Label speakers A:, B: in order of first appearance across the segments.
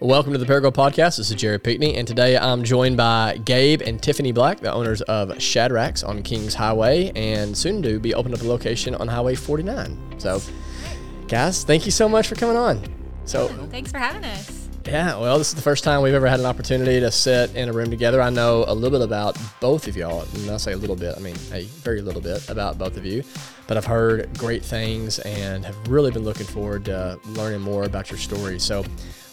A: Welcome to the Parago Podcast. This is Jerry Pickney, and today I'm joined by Gabe and Tiffany Black, the owners of Shadrack's on Kings Highway, and soon to be opening up a location on Highway 49. So, guys, thank you so much for coming on. So,
B: Thanks for having us.
A: yeah, well, this is the first time we've ever had an opportunity to sit in a room together. I know a little bit about both of y'all, and I say a little bit, I mean a very little bit about both of you, but I've heard great things and have really been looking forward to learning more about your story. So,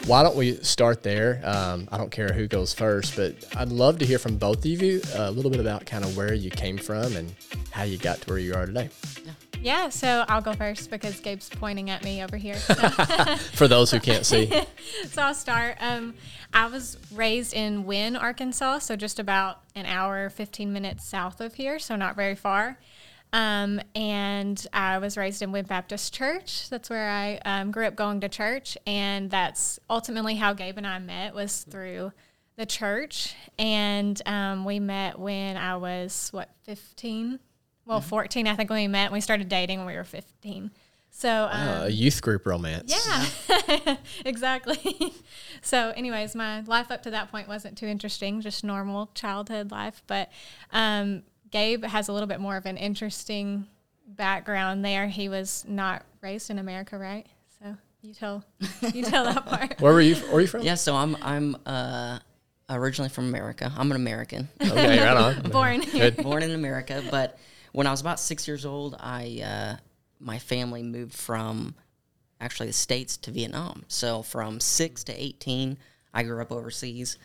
A: why don't we start there? Um, I don't care who goes first, but I'd love to hear from both of you a little bit about kind of where you came from and how you got to where you are today.
B: Yeah, so I'll go first because Gabe's pointing at me over here.
A: For those who can't see,
B: so I'll start. Um, I was raised in Wynne, Arkansas, so just about an hour, 15 minutes south of here, so not very far. Um, and I was raised in Wynne Baptist Church. That's where I um, grew up going to church, and that's ultimately how Gabe and I met was through the church. And um, we met when I was what 15, well 14, I think when we met. We started dating when we were 15. So um,
A: uh, a youth group romance.
B: yeah, exactly. so, anyways, my life up to that point wasn't too interesting, just normal childhood life. But um, Gabe has a little bit more of an interesting background there. He was not raised in America, right? So you tell you tell that part.
A: Where were you? Where are you from?
C: Yeah, so I'm I'm uh, originally from America. I'm an American,
A: Okay, right on.
B: Born
A: Good.
C: born in America. But when I was about six years old, I uh, my family moved from actually the states to Vietnam. So from six to eighteen, I grew up overseas.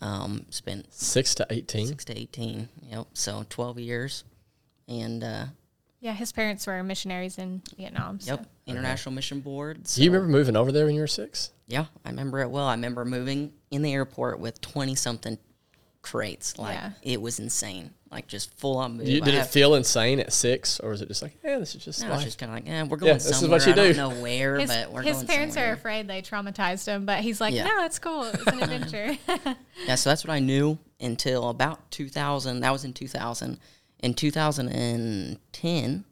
C: Um, spent
A: Six to eighteen.
C: six to eighteen. Yep. So twelve years, and uh,
B: Yeah, his parents were missionaries in Vietnam. So.
C: yep, International Mission Board.
A: Do you remember moving over there when you were six?
C: Yeah, I remember it well. I remember moving in the airport with twenty something crates. Like
B: Yeah.
C: it was insane. Like just full on move.
A: You,
C: I
A: did it
C: have-
A: feel insane at six, or was it just like, yeah, this is just
C: No, it's
A: life?
C: just kind of like, eh, we're going
A: this is
C: somewhere.
A: what you
C: I don't know where,
B: His,
C: but we're
B: his
C: going
B: parents
C: somewhere.
B: are afraid they traumatized him, but he's like,
C: Yeah.
B: no, it's cool. It's an adventure.
C: Yeah, so that's what I knew until about 2000. That was in 2000. In 2010,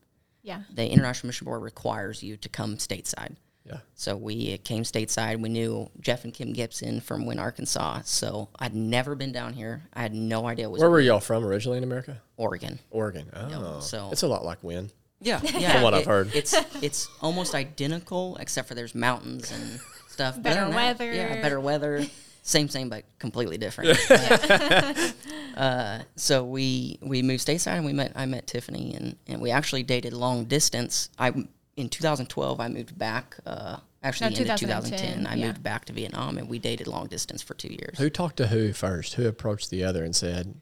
B: yeah.
C: the International Mission Board requires you to come stateside.
A: Yeah.
C: So we came stateside. We knew Jeff and Kim Gibson from Wynne, Arkansas. So I'd never been down here. I had no idea it was
A: Where were y'all from originally in America?
C: Oregon.
A: Oregon. Oh,
C: so-
A: it's a lot like Wynne.
C: Yeah, yeah.
A: From what I've heard.
C: it's it's almost identical except for there's mountains and stuff.
B: Better
C: other than that,
B: weather.
C: yeah, better weather. Same, same, but completely different. uh, so we we moved stateside and we met. I met Tiffany and and we actually dated long distance. I in 2012 I moved back. Uh, actually,
B: No,
C: the end of
B: 2010,
C: 2010 I
B: yeah.
C: moved back to Vietnam and we dated long distance for two years.
A: Who talked to who first? Who approached the other and said,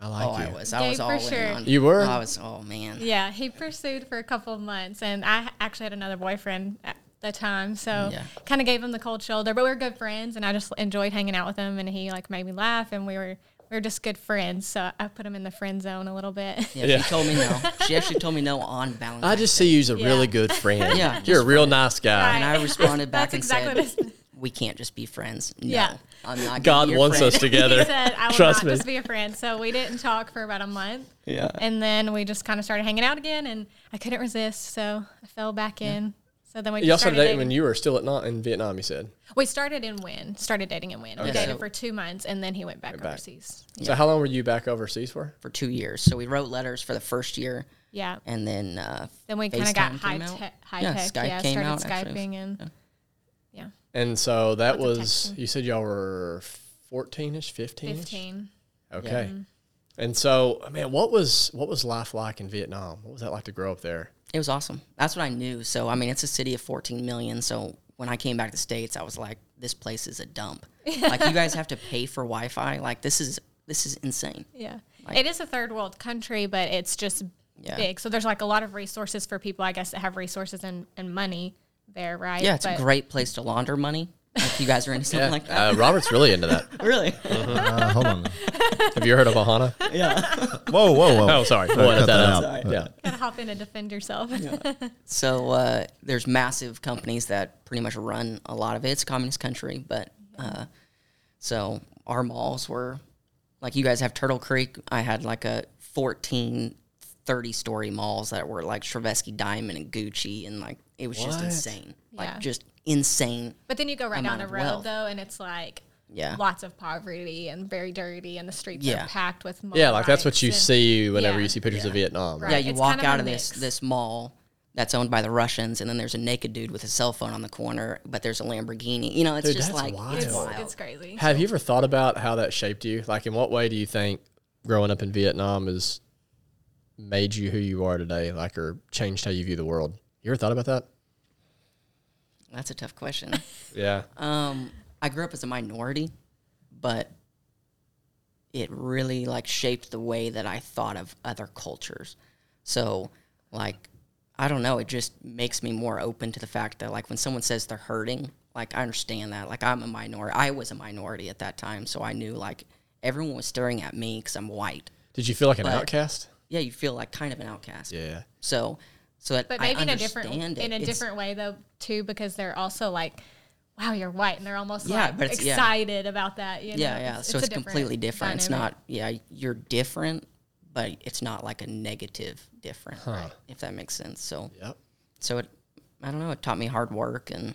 A: "I like
C: oh,
A: you"?
C: I was. I was
B: Gabe,
C: all
B: for
C: in on.
A: You were?
C: I was. Oh man.
B: Yeah, he pursued for a couple of months, and I actually had another boyfriend at the time, so
C: Yeah.
B: kind of gave him the cold shoulder. But we were good friends, and I just enjoyed hanging out with him, and he like made me laugh, and we were we were just good friends. So I put him in the friend zone a little bit.
C: Yeah,
A: Yeah.
C: she told me no. She actually told me no on Valentine's.
A: I just see you as a
B: Yeah.
A: really good friend.
C: Yeah,
A: you're a
C: just
A: real nice guy.
C: And I responded back
B: That's
C: and
B: exactly
C: said, "We can't just be friends. No,
B: Yeah.
C: I'm not.
A: God
C: be your
A: wants
C: friend.
A: us together.
B: he said, "I will
A: Trust
B: not
A: me.
B: just be a friend." So we didn't talk for about a month,
C: yeah,
B: and then we just kind of started hanging out again, and I couldn't resist, so I fell back in. So then we
A: Y'all
B: just
A: started
B: started
A: dating when you were still at not in Vietnam. You said.
B: We started in Wynne. Started dating in Wynne. We dated
C: So-
B: for two months, and then he went back,
A: back.
B: overseas.
A: So how long were you back overseas for?
C: for two years. So we wrote letters for the first year,
B: Yeah.
C: and then uh,
B: Then we kind of got high tech. High
C: Yeah,
B: tech.
C: Skype
B: yeah.
C: came
B: started
C: out, actually.
B: skyping and yeah.
A: And so that
B: Lots
A: was you said y'all were fourteen ish, fifteen.
B: Fifteen.
A: Okay. And so, man, what was what was life like in Vietnam? What was that like to grow up there?
C: It was awesome. That's what I knew. So I mean, it's a city of 14 million. So when I came back to the states, I was like, this place is a dump. like you guys have to pay for Wi-Fi. Like this is this is insane.
B: Yeah.
C: Like-
B: it is a third world country, but it's just
C: Yeah.
B: big. So there's like a lot of resources for people, I guess, that have resources and, and money there, right?
C: Yeah, it's
B: But-
C: a great place to launder money. If you guys are into something like that,
A: Uh, Robert's really into that.
C: really?
D: Uh, hold on.
A: Have you heard of Ohana?
C: yeah.
D: Whoa, whoa, whoa.
A: Oh, sorry.
D: Cut
A: We'll edit
D: that
A: that
D: out.
A: out. Yeah.
B: Gotta hop in and defend yourself.
C: So uh, there's massive companies that pretty much run a lot of it. It's a communist country, but uh, so our malls were like you guys have Turtle Creek. I had like a 14, 30 story malls that were like Swarovski Diamond and Gucci, and like it was just insane. Like
B: Yeah.
C: just insane.
B: But then you go right down
C: amount
B: the road
C: wealth.
B: though, and it's like
C: Yeah.
B: lots of poverty and very dirty, and the streets
C: Yeah.
B: are packed with
A: Yeah, like that's what you
B: and-
A: see whenever
B: Yeah.
A: you see pictures of Vietnam.
B: Right.
C: yeah, you
B: it's
C: walk
B: kind of
C: out of this
B: mix.
C: this mall that's owned by the Russians, and then there's a naked dude with a cell phone on the corner, but there's a Lamborghini. You know, it's
A: Dude,
C: just
A: that's
C: like
A: wild.
C: it's
B: It's,
C: wild.
B: it's crazy.
A: Have you ever thought about how that shaped you? Like, in what way do you think growing up in Vietnam has made you who you are today? Like, or changed how you view the world? You ever thought about that?
C: That's a tough question.
A: Yeah.
C: Um, I grew up as a minority, but it really like shaped the way that I thought of other cultures. So, like, I don't know, it just makes me more open to the fact that like when someone says they're hurting, like I understand that. Like I'm a minority. I was a minority at that time, so I knew like everyone was staring at me because I'm white.
A: Did you feel like an
C: But-
A: outcast?
C: Yeah, you feel like kind of an outcast.
A: Yeah.
C: So, so that
B: But
C: I
B: maybe in a different
C: it.
B: in a
C: It's-
B: different way though too, because they're also like, "Wow, you're white," and they're almost
C: Yeah,
B: like
C: but it's- yeah.
B: excited about that. You know?
C: Yeah, yeah. so
B: a
C: it's, completely different. It's not. Yeah, you're different, but it's not like a negative different. Right. If that makes sense. So,
A: Yep.
C: so it. I don't know. It taught me hard work, and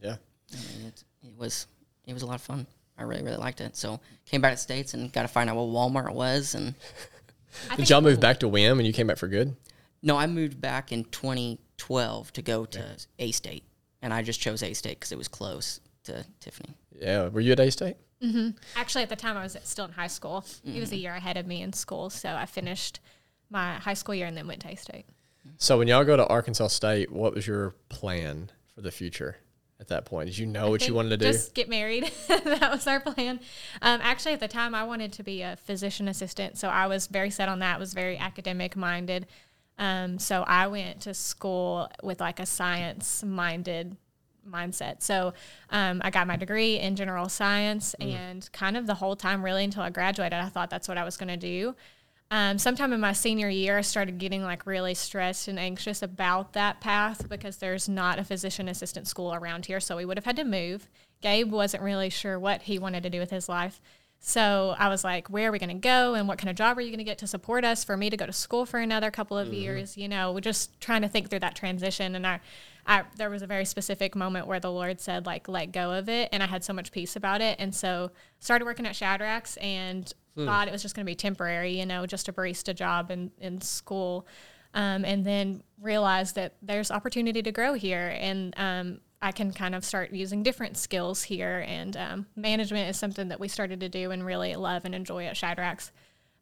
A: Yeah.
C: I mean, it, it was it was a lot of fun. I really really liked it. So came back to the states and got to find out what Walmart was. And
B: I
A: Did
B: think-
A: y'all move back to Wynne and you came back for good?
C: No, I moved back in 2012 to go to A State, and I just chose A State because it was close to Tiffany.
A: Yeah. Were you at A State?
B: Actually, at the time, I was still in high school. He was a year ahead of me in school, so I finished my high school year and then went to A State.
A: So when y'all go to Arkansas State, what was your plan for the future at that point? Did you know what you wanted to do?
B: Just get married. that was our plan. Um, actually, at the time, I wanted to be a physician assistant, so I was very set on that. Was very academic minded. Um, so I went to school with like a science minded mindset. So um, I got my degree in general science, and kind of the whole time, really until I graduated, I thought that's what I was going to do. Um, sometime in my senior year, I started getting like really stressed and anxious about that path because there's not a physician assistant school around here. So we would have had to move. Gabe wasn't really sure what he wanted to do with his life. So I was like, where are we going to go? And what kind of job are you going to get to support us for me to go to school for another couple of years? You know, we're just trying to think through that transition. And I, I, there was a very specific moment where the Lord said, like, let go of it. And I had so much peace about it. And so started working at Shadrack's and thought it was just going to be temporary, you know, just a barista job in, in school. Um, and then realized that there's opportunity to grow here. And um, I can kind of start using different skills here. And um, management is something that we started to do and really love and enjoy at Shadrack's.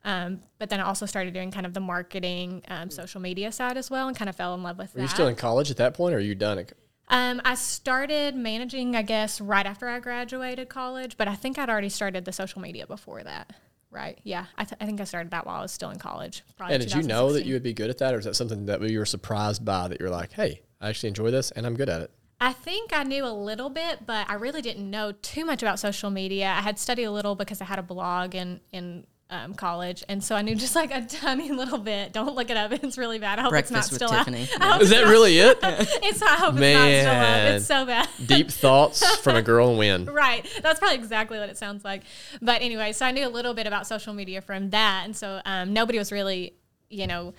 B: Um, but then I also started doing kind of the marketing, um, social media side as well, and kind of fell in love with
A: Were
B: that.
A: you still in college at that point, or are you done? At,
B: Um, I started managing, I guess, right after I graduated college, but I think I'd already started the social media before that. Right? Yeah, I, th- I think I started that while I was still in college. probably
A: and did you know that you would be good at that, or is that something that you were surprised by that you're like, hey, I actually enjoy this and I'm good at it?
B: I think I knew a little bit, but I really didn't know too much about social media. I had studied a little because I had a blog in in um, college, and so I knew just like a tiny little bit. Don't look it up; it's really bad. I hope
C: Breakfast
B: it's
C: with
B: not still
C: Tiffany.
B: out. I hope
A: Is that really it?
B: it's. I hope it's not still up. It's so bad.
A: Deep thoughts from a girl in Wynne.
B: right. That's probably exactly what it sounds like. But anyway, so I knew a little bit about social media from that, and so um, nobody was really, you know,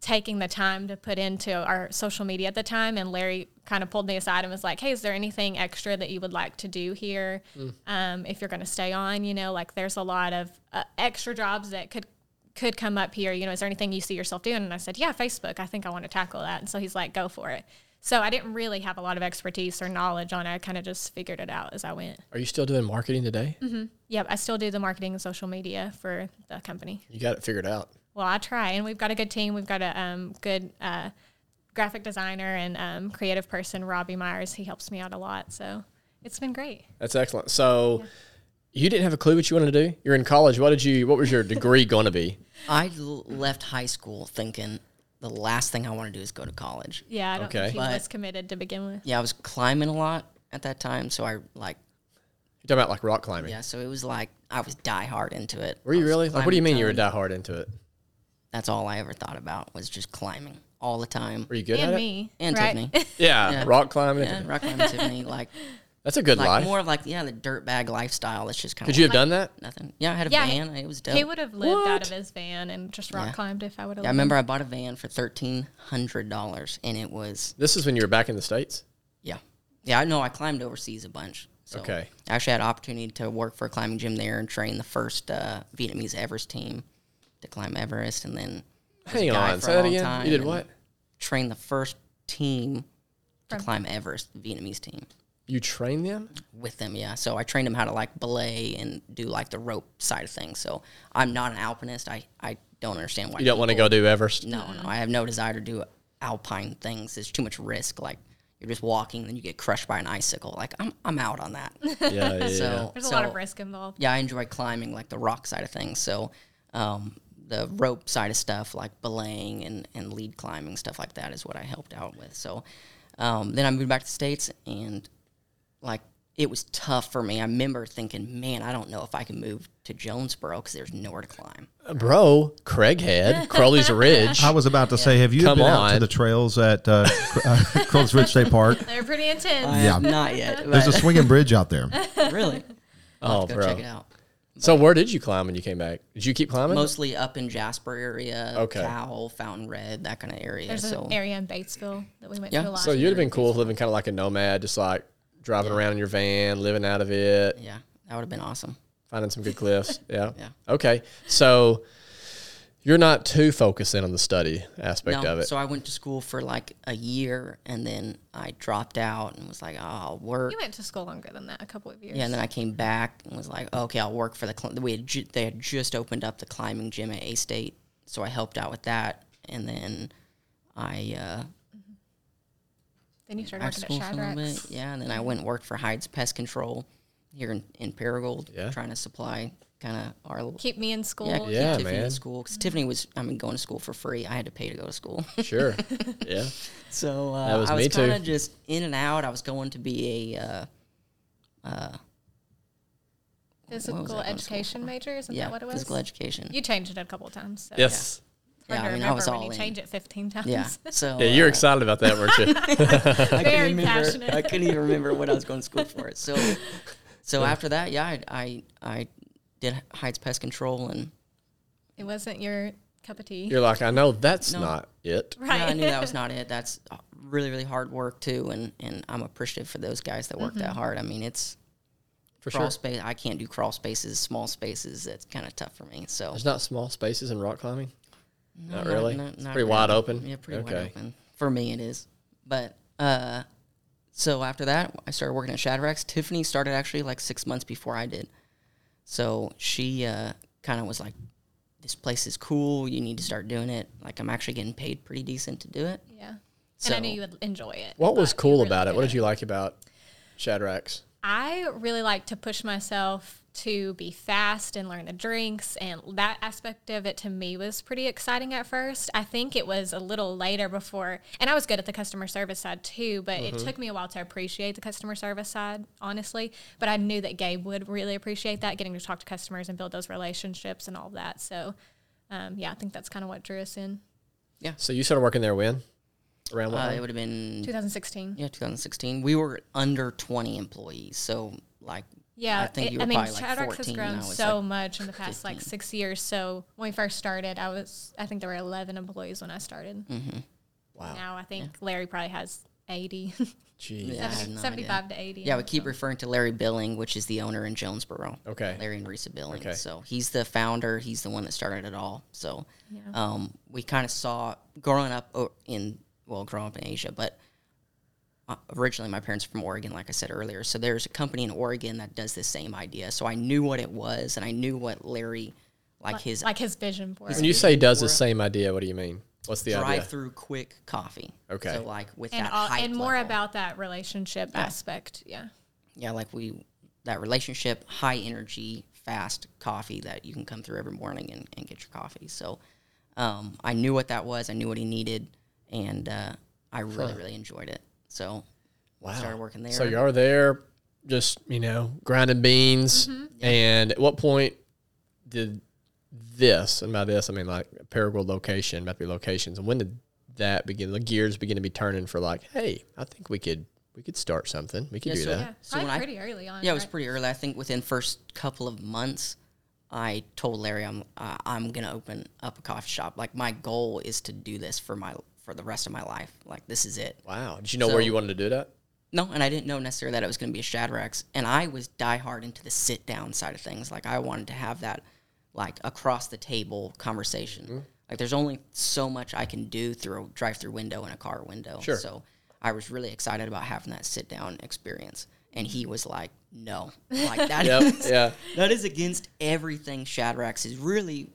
B: taking the time to put into our social media at the time. And Larry kind of pulled me aside and was like, "Hey, is there anything extra that you would like to do here? Um, if you're going to stay on, you know, like there's a lot of uh, extra jobs that could." could come up here you know is there anything you see yourself doing and i said yeah facebook i think i want to tackle that and so he's like go for it so i didn't really have a lot of expertise or knowledge on it i kind of just figured it out as i went
A: Are you still doing marketing today?
B: Yep, I still do the marketing and social media for the company.
A: You got it figured out.
B: Well, I try, and we've got a good team. We've got a um, good uh, graphic designer and um, creative person, Robbie Myers. He helps me out a lot, so it's been great.
A: That's excellent. So you didn't have a clue what you wanted to do. You're in college. What did you? What was your degree going to be?
C: I l- left high school thinking the last thing I want to do is go to college.
B: Yeah, I don't
A: Okay.
B: think he
C: But-
B: was committed to begin with.
C: Yeah, I was climbing a lot at that time, so I like
A: You're talking about like rock climbing.
C: yeah, so it was like I was die hard into it.
A: Were you really? Like, what do you
C: climbing
A: mean you were
C: ton.
A: die hard into it?
C: That's all I ever thought about was just climbing all the time.
A: Were you good
B: and
A: at it?
B: me,
C: And
B: right?
C: Tiffany.
A: Yeah,
C: Yeah.
A: rock climbing.
C: Yeah, rock climbing Tiffany, like
A: That's a good
C: like
A: life.
C: more of like yeah, the dirt bag lifestyle. It's just kind of.
A: Could
C: of
A: you have done that?
C: nothing. Yeah, I had a
B: Yeah,
C: van. It was dope.
B: he would have lived out of his van and just rock
C: Yeah.
B: climbed if I would have.
C: yeah, I remember I bought a van for thirteen hundred dollars, and it was
A: This is when you were back in the states.
C: yeah, Yeah, I know. I climbed overseas a bunch. So
A: Okay.
C: I actually had an opportunity to work for a climbing gym there and train the first uh, Vietnamese Everest team to climb Everest, and then was a
A: Hang on,
C: for
A: say that again. You did
C: and
A: what?
C: Train the first team to
B: From-
C: climb Everest, the Vietnamese team
A: You train them?
C: with them. Yeah, so I trained them how to like belay and do like the rope side of things. So I'm not an alpinist. I I don't understand why
A: You don't want to go do Everest?
C: No, no, I have no desire to do alpine things. It's too much risk. Like you're just walking, then you get crushed by an icicle. Like I'm, I'm out on that.
A: Yeah, yeah, yeah.
C: So
B: There's a lot of risk involved.
C: Yeah, I enjoy climbing, like the rock side of things. So um, the rope side of stuff, like belaying and, and lead climbing, stuff like that, is what I helped out with. So um, then I moved back to the states, and like it was tough for me. I remember thinking, man, I don't know if I can move to Jonesboro because there's nowhere to climb.
A: Bro, Craighead, Crowley's Ridge.
D: I was about to say, have you
A: Come
D: been out to the trails at uh, uh, Crow's Ridge State Park?
B: They're pretty intense.
C: I
D: Yeah.
C: not yet.
D: There's a swinging bridge out there.
C: really.
A: Oh,
C: I'll have to go
A: bro.
C: check it out.
A: So where did you climb when you came back? Did you keep climbing?
C: Mostly up in Jasper area,
A: Okay.
C: Cowell, Fountain Red, that kind of area.
B: There's
C: so
B: an area in Batesville that we went
C: Yeah.
B: to a lot.
A: so you'd have been cool living kind of like a nomad, just like driving around in your van, living out of it,
C: yeah, that would have been awesome.
A: finding some good cliffs. Yeah.
C: Yeah.
A: Okay. So you're not too focused in on the study aspect
C: No,
A: of it.
C: so I went to school for like a year, and then I dropped out and was like, oh, I'll work.
B: you went to school longer than that, a couple of years.
C: Yeah, and then I came back and was like, okay, I'll work for the. Cl-. We had ju- they had just opened up the climbing gym at A State, so I helped out with that, and then I uh,
B: then you started working at
C: for a little bit.
B: Shadrack's.
C: Yeah, and then I went and worked for Hyde's Pest Control here in, in Paragould,
A: Yeah.
C: trying to supply kind of our little
B: Keep me in school.
C: yeah, keep
A: Yeah,
C: Tiffany
A: man.
C: in school because Tiffany was I mean going to school for free. I had to pay to go to school,
A: sure. Yeah.
C: so uh,
A: That was
C: I
A: me
C: was
A: too.
C: kind of just in and out. I was going to be a uh,
B: Physical
C: was I going to school
B: education major, isn't
C: yeah
B: that what it was?
C: physical education.
B: You changed it a couple of times. So
A: Yes.
B: Hard
C: Yeah,
B: to
C: I mean, I
B: remember
C: was
B: when
C: all
B: you
C: in.
B: change it 15 times.
C: yeah, so
A: Yeah, you're
C: uh,
A: excited about that, weren't you?
C: I couldn't
B: Very
C: remember-
B: passionate.
C: I couldn't even remember what I was going to school for. It. So, so after that, yeah, I, I I did Heights Pest Control, and
B: It wasn't your cup of tea.
A: You're like, I know that's
C: No.
A: not it.
B: right.
C: yeah, I knew that was not it. That's really really hard work too, and and I'm appreciative for those guys that work
B: Mm-hmm.
C: that hard. I mean, it's
A: For
C: crawl
A: sure.
C: space. I can't do crawl spaces, small spaces. That's kind of tough for me. So
A: There's not small spaces in rock climbing. not
C: not-
A: really.
C: not-
A: it's
C: not
A: pretty wide
C: really.
A: open.
C: Yeah, pretty
A: okay.
C: wide open. For me, it is. But uh, so after that, I started working at Shadrack's. Tiffany started actually like six months before I did. So she uh, kind of was like, "This place is cool. You need to start doing it." Like I'm actually getting paid pretty decent to do it.
B: yeah. and I knew you would enjoy it.
A: What was
B: but you
A: cool
B: really
A: about it? What did you like about Shadrack's?
B: I really like to push myself to be fast and learn the drinks, and that aspect of it to me was pretty exciting at first. I think it was a little later before, and I was good at the customer service side too, but it took me a while to appreciate the customer service side, honestly. But I knew that Gabe would really appreciate that, getting to talk to customers and build those relationships and all that. So, um, yeah, I think that's kind of what drew us in. Yeah.
A: So you started working there when? Around what?
C: Uh, it would have been
B: 2016.
C: yeah 2016. We were under 20 employees, so like
B: Yeah,
C: I think
B: it-
C: you were
B: I mean,
C: probably like
B: Shadrack's
C: 14.
B: has grown
C: and I was
B: so
C: like,
B: much in the past like six years. So when we first started, I was I think there were eleven employees when I started.
A: wow.
B: Now I think Larry probably has 80,
A: Jeez.
C: Yeah. I have no
B: 75 to 80.
C: Yeah, we keep
B: so.
C: referring to Larry Billing, which is the owner in Jonesboro.
A: Okay.
C: Larry and Risa Billing.
A: Okay.
C: So he's the founder. He's the one that started it all. So
B: Yeah.
C: um, we kind of saw growing up in well, growing up in Asia, but originally my parents are from Oregon, like I said earlier. So there's a company in Oregon that does the same idea. So I knew what it was, and I knew what Larry, like
B: like,
C: his
B: like his vision for
A: When you say does the
C: it.
A: same idea, what do you mean? What's the idea?
C: drive-through quick coffee.
A: Okay.
C: So like with
B: And,
C: that
B: all,
C: hype
B: and more
C: level.
B: about that relationship aspect. Yeah.
C: yeah, like we that relationship, high energy, fast coffee that you can come through every morning and, and get your coffee. So um, I knew what that was. I knew what he needed, and uh, I really, really enjoyed it. So
A: Wow.
C: started working there.
A: So you are there, just you know, grinding beans.
B: Mm-hmm.
A: And at what point did this, and by this I mean like Paragould location, about to be locations, and when did that begin? The gears begin to be turning for like, hey, I think we could we could start something. We could
C: Yeah,
A: do
C: so-
A: that.
B: Yeah.
C: So
B: Probably
C: when I-
B: pretty early on.
C: yeah, it was
B: right?
C: pretty early. I think within first couple of months, I told Larry I'm uh, I'm gonna open up a coffee shop. Like my goal is to do this for my for the rest of my life. Like this is it.
A: Wow. Did you know where you wanted to do that?
C: No, and I didn't know necessarily that it was going to be a Shadrack's. And I was diehard into the sit down side of things. Like I wanted to have that like across the table conversation.
A: Mm-hmm.
C: Like there's only so much I can do through a drive through window and a car window.
A: Sure.
C: So I was really excited about having that sit down experience. And he was like, "No, like that
A: Yep.
C: is-
A: yeah.
C: that is against everything Shadrack's is really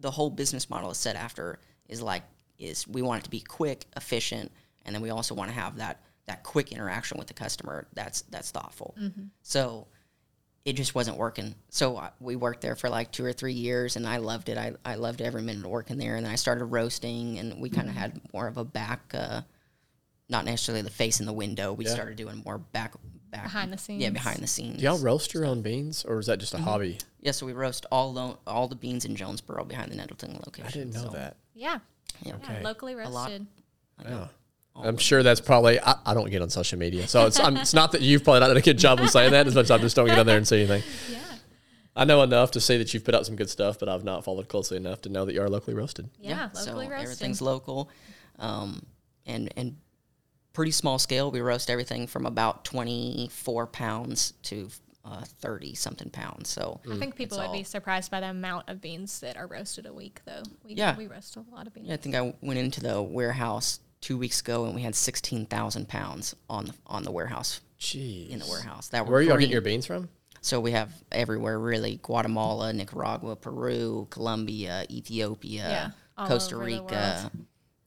C: the whole business model is set after is like is we want it to be quick, efficient, and then we also want to have that that quick interaction with the customer that's that's thoughtful. Mm-hmm. So it just wasn't working. So I, we worked there for like two or three years, and I loved it. I, I loved every minute of working there. And then I started roasting, and we kind of mm-hmm. had more of a back, uh, not necessarily the face in the window. We started doing more back, back
B: Behind the scenes.
C: Yeah, behind the scenes.
A: Do y'all roast your own beans, or is that just a mm-hmm. hobby?
C: Yeah, so we roast all lo- all the beans in Jonesboro behind the Nettleton location.
A: I didn't know
C: so,
A: that.
B: Yeah.
C: Yeah.
B: Yeah, locally
C: lot.
B: roasted.
A: Yeah. I'm sure that's probably. I, I don't get on social media, so it's I'm, it's not that you've probably not done a good job of saying that as much as I just don't get on there and say anything.
B: Yeah.
A: I know enough to see that you've put out some good stuff, but I've not followed closely enough to know that you are locally roasted.
B: Yeah,
C: so
B: locally roasted.
C: everything's local, um, and and pretty small scale. We roast everything from about 24 pounds to uh, 30 something pounds. So
B: I think people
C: It's
B: would be surprised by the amount of beans that are roasted a week, though. We,
C: Yeah.
B: we roast a lot of beans.
C: yeah, I think I went into the warehouse two weeks ago and we had 16,000 pounds on the on the warehouse
A: Jeez.
C: in the warehouse. That
A: Where are y'all getting your beans from?
C: So we have everywhere really Guatemala, Nicaragua, Peru, Colombia, Ethiopia,
B: Yeah, all
C: Costa
B: over the
C: Rica.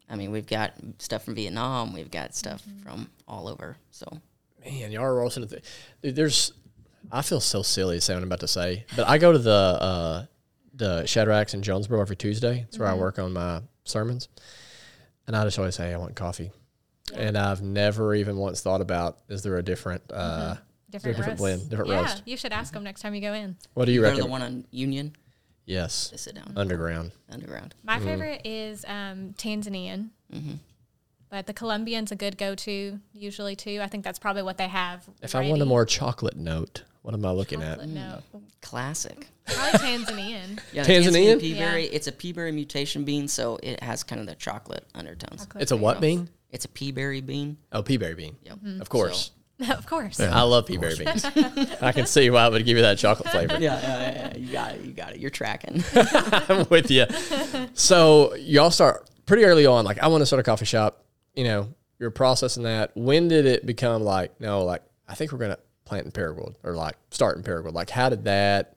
C: I mean, we've got stuff from Vietnam, we've got stuff
B: Mm-hmm.
C: from all over. So
A: Man, y'all are roasting. Th- there's. I feel so silly saying what I'm about to say, but I go to the uh, the Shadrack's in Jonesboro every Tuesday. It's where I work on my sermons, and I just always say I want coffee, and I've never even once thought about is there a different uh, is there a
B: Different,
A: different
B: roast.
A: blend, different
B: yeah,
A: roast?
B: you should ask them next time you go in.
A: What do you
C: you go
A: reckon?
C: the one on Union
A: yes,
C: to sit down
A: underground.
C: underground.
B: My favorite is um, Tanzanian.
C: Mm-hmm.
B: But the Colombian's a good go-to usually too. I think that's probably what they have.
A: If I want a more chocolate note, what am I looking
B: Chocolate
A: at?
B: note.
C: Classic.
B: Probably Tanzanian.
C: Yeah, the
A: Tanzanian?
C: peaberry. It's a peaberry mutation bean, so it has kind of the chocolate undertones.
B: Chocolate
A: It's a what bean?
C: It's a peaberry bean.
A: Oh, peaberry bean.
C: Yep.
B: Mm-hmm.
A: Of course.
B: of course.
A: I love peaberry beans. I can see why I would give you that chocolate flavor.
C: Yeah, yeah, yeah, yeah. You got it. You got it. You're tracking.
A: I'm with you. So y'all start pretty early on. Like, I want to start a coffee shop. You know, you're processing that. When did it become like, no, like, I think we're gonna plant in Paragould or like start in Paragould? Like, how did that?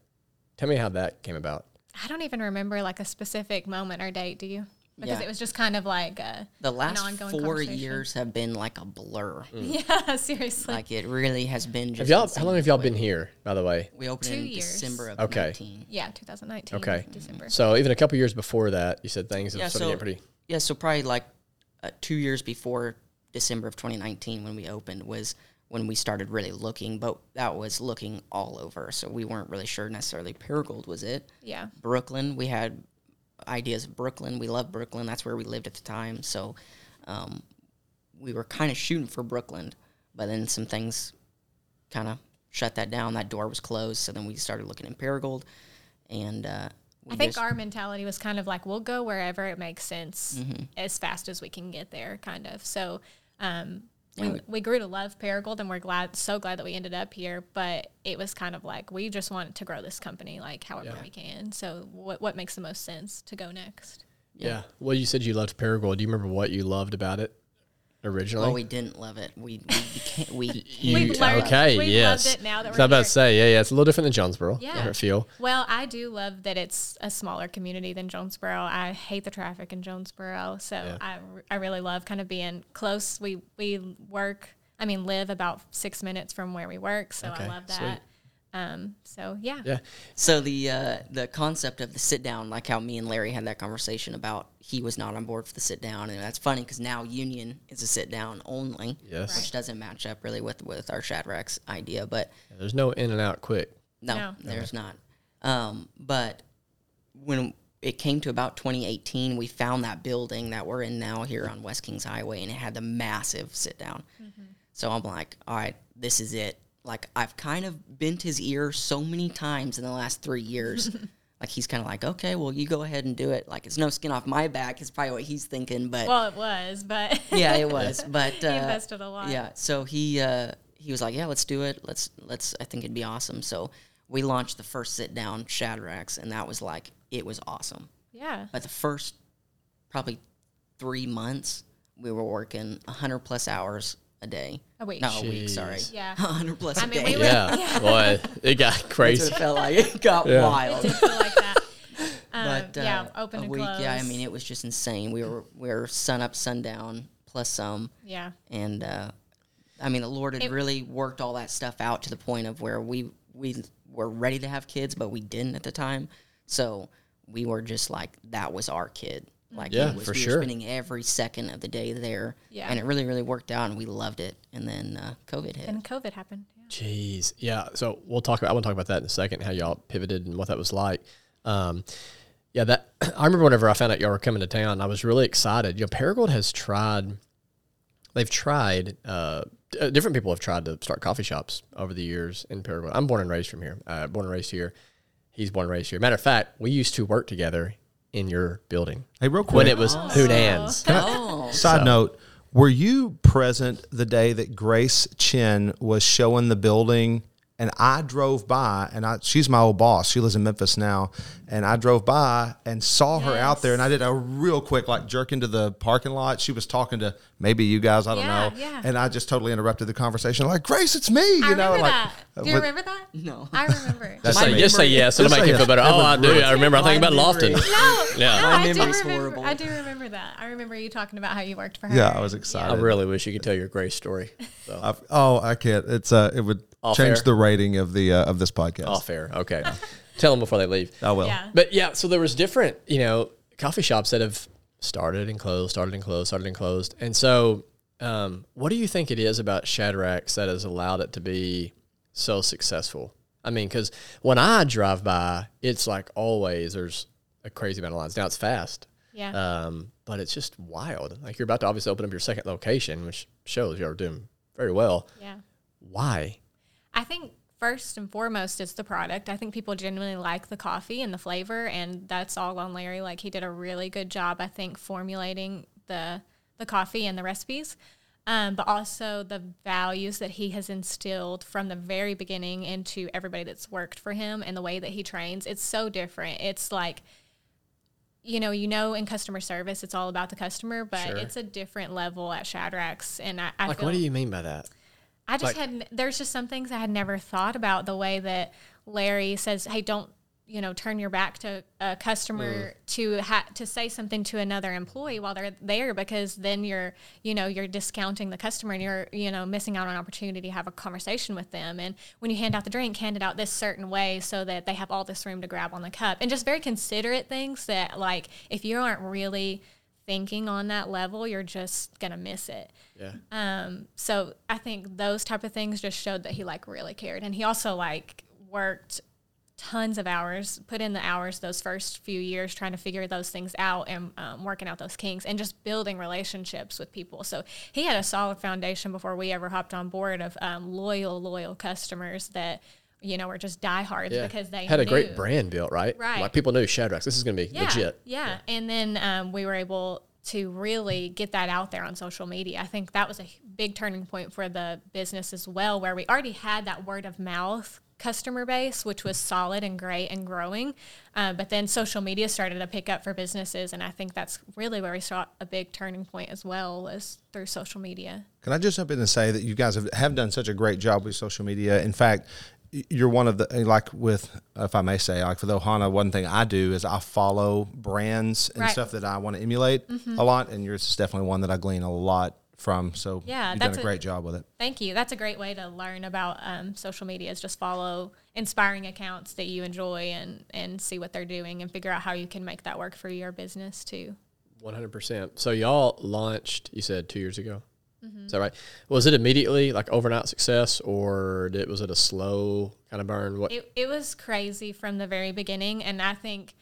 A: Tell me how that came about.
B: I don't even remember like a specific moment or date. Do you? Because
C: Yeah.
B: it was just kind of like uh,
C: The
B: an
C: last
B: ongoing
C: four years have been like a blur.
B: Yeah, seriously.
C: Like it really has been. Just
A: Have y'all? How long have y'all been here? By the way.
C: We opened
B: Two
C: in
B: years.
C: December of
A: Okay.
C: 19.
B: yeah, 2019.
A: Okay.
B: December.
A: So even a couple years before that, you said things have
C: Yeah,
A: started
C: so
A: getting pretty.
C: yeah, so probably like uh, two years before December of 2019 when we opened was when we started really looking, but that was looking all over. So we weren't really sure necessarily Paragould was it.
B: Yeah.
C: Brooklyn, we had ideas of Brooklyn. We loved Brooklyn. That's where we lived at the time. So um, we were kind of shooting for Brooklyn, but then some things kind of shut that down. That door was closed. So then we started looking in Paragould, and uh, we
B: I think
C: just-
B: our mentality was kind of like we'll go wherever it makes sense
C: Mm-hmm.
B: as fast as we can get there, kind of. So um,
C: Yeah,
B: we, we grew to love Paragould, and we're glad, so glad that we ended up here. But it was kind of like we just want to grow this company, like however
A: Yeah.
B: we can. So what what makes the most sense to go next?
A: Yeah. Well, you said you loved Paragould. Do you remember what you loved about it originally?
C: Well, we didn't love it. We we became, we
A: You-
B: We've learned-
A: okay,
B: we've
A: yes.
B: loved it now that
A: So
B: we're
A: I'm about to say, yeah, yeah, it's a little different than Jonesboro.
B: Yeah.
A: Different feel.
B: Well, I do love that it's a smaller community than Jonesboro. I hate the traffic in Jonesboro, so
A: Yeah.
B: I, I really love kind of being close. We we work, I mean, live about six minutes from where we work, so
A: Okay,
B: I love
A: sweet.
B: That. Um, so yeah,
A: Yeah.
C: So the uh, the concept of the sit down, like how me and Larry had that conversation about, he was not on board for the sit down, and that's funny because now Union is a sit down only,
A: Yes.
C: which doesn't match up really with with our Shadrack's idea. But
A: There's no in and out quick.
C: no,
B: No.
C: there's not. Um, but when it came to about 2018, we found that building that we're in now here on West Kings Highway, and it had the massive sit down. So I'm like, all right, this is it. Like I've kind of bent his ear so many times in the last three years. like he's kind of like, okay, well, you go ahead and do it. Like it's no skin off my back. Is probably what he's thinking, but
B: Well, it was, but
C: yeah, it was. But uh,
B: invested a lot.
C: Yeah, so he uh, he was like, yeah, let's do it. Let's let's. I think it'd be awesome. So we launched the first sit down Shadrack's, and that was like it was awesome.
B: yeah.
C: But the first probably three months, we were working hundred plus hours a day.
B: A week.
C: No, a week. Sorry.
B: Yeah.
C: hundred plus a
B: I mean,
C: day.
B: we were-
A: Yeah, boy, it got
C: That's what
A: crazy.
C: it felt like. It got
A: Yeah.
C: wild.
B: Did feel like that. Um,
C: But uh,
B: yeah, open
C: a
B: and
C: week.
B: close.
C: Yeah, I mean, it was just insane. We were we were sun up, sundown, plus some.
B: yeah.
C: and uh, I mean the Lord had
B: It-
C: really worked all that stuff out to the point of where we we were ready to have kids, but we didn't at the time. So we were just like that was our kid. Like
A: Yeah,
C: it was,
A: for
C: we
A: sure.
C: were spending every second of the day there,
B: Yeah.
C: and it really really worked out, and we loved it. And then uh, COVID hit.
B: And COVID happened. Yeah.
A: Jeez, yeah. So we'll talk. About, I want to talk about that in a second. How y'all pivoted and what that was like. Um, yeah, that I remember whenever I found out y'all were coming to town, I was really excited. You know, Paragould has tried. They've tried. Uh, d- uh, different people have tried to start coffee shops over the years in Paragould. I'm born and raised from here. Uh, born and raised here. He's born and raised here. Matter of fact, we used to work together in your building
D: Hey, real quick.
A: when it was Hoonans.
C: oh,
D: Side note: Were you present the day that Grace Chin was showing the building? And I drove by, and I she's my old boss. She lives in Memphis now, and I drove by and saw her out there, and I did a real quick like jerk into the parking lot. She was talking to maybe you guys, I don't
B: Yeah,
D: know,
B: yeah.
D: and I just totally interrupted the conversation. Like Grace, it's me, you
B: I
D: know,
B: remember
D: like
B: that. Do you
D: but-
B: remember that?
C: No.
B: I remember.
D: That's
A: Just say,
D: me.
A: just say yes. It'll
D: Just
A: make
D: say
A: you feel better.
D: That
A: Oh, I do.
D: great.
A: I remember. I think about Lofton.
B: No,
A: Yeah.
B: no,
C: My
B: I do remember.
C: horrible.
B: I do remember that. I remember you talking about how you worked for her.
D: Yeah, I was excited.
A: I really wish you could tell your Grace story. So.
D: Oh, I can't. It's uh, it would
A: All
D: change
A: fair.
D: the rating of the uh, of this podcast.
A: All fair. Okay. Tell them before they leave.
D: I will.
B: Yeah.
A: But yeah, so there was different, you know, coffee shops that have started and closed, started and closed, started and closed. And so, um, what do you think it is about Shadrack's that has allowed it to be so successful? I mean, because when I drive by, it's like always there's a crazy amount of lines. Now it's fast,
B: Yeah.
A: um, but it's just wild. Like you're about to obviously open up your second location, which shows you're doing very well.
B: yeah.
A: Why?
B: I think first and foremost it's the product. I think people genuinely like the coffee and the flavor, and that's all on Larry. Like he did a really good job, I think, formulating the the coffee and the recipes. Um, but also the values that he has instilled from the very beginning into everybody that's worked for him and the way that he trains. It's so different. It's like, you know, you know, in customer service, it's all about the customer, but
A: Sure.
B: it's a different level at Shadrack's. And I, I
A: Like, what do you mean by that?
B: I just
A: Like-
B: had there's just some things I had never thought about the way that Larry says, "Hey, don't you know turn your back to a customer mm. to ha- to say something to another employee while they're there because then you're you know you're discounting the customer and you're you know missing out on an opportunity to have a conversation with them. And when you hand out the drink hand it out this certain way so that they have all this room to grab on the cup. And just very considerate things that like if you aren't really thinking on that level you're just gonna miss it
A: Yeah.
B: um, so I think those type of things just showed that he like really cared, and he also like worked tons of hours, put in the hours those first few years trying to figure those things out and um, working out those kinks and just building relationships with people. So he had a solid foundation before we ever hopped on board of um, loyal, loyal customers that you know were just diehards
A: Yeah.
B: because they
A: had a great brand built, right?
B: Right.
A: Like people knew Shadrack's. This is going to be
B: Yeah,
A: legit.
B: Yeah. And then um, we were able to really get that out there on social media. I think that was a big turning point for the business as well, where we already had that word of mouth customer base, which was solid and great and growing. Uh, but then social media started to pick up for businesses. And I think that's really where we saw a big turning point as well was through social media.
D: Can I just jump in and say that you guys have, have done such a great job with social media? In fact, y- you're one of the like with if I may say like for the Ohana, one thing I do is I follow brands and
B: Right.
D: stuff that I want to emulate a lot, and yours is definitely one that I glean a lot from. So
B: Yeah,
D: you've done
B: that's
D: a
B: a-
D: great job with it.
B: Thank you. That's a great way to learn about um, social media is just follow inspiring accounts that you enjoy and, and see what they're doing and figure out how you can make that work for your business too.
A: One hundred percent. So y'all launched. You said two years ago. Is that right? Was it immediately like overnight success, or did, was it a slow kind of burn? What?
B: It, it was crazy from the very beginning. And I think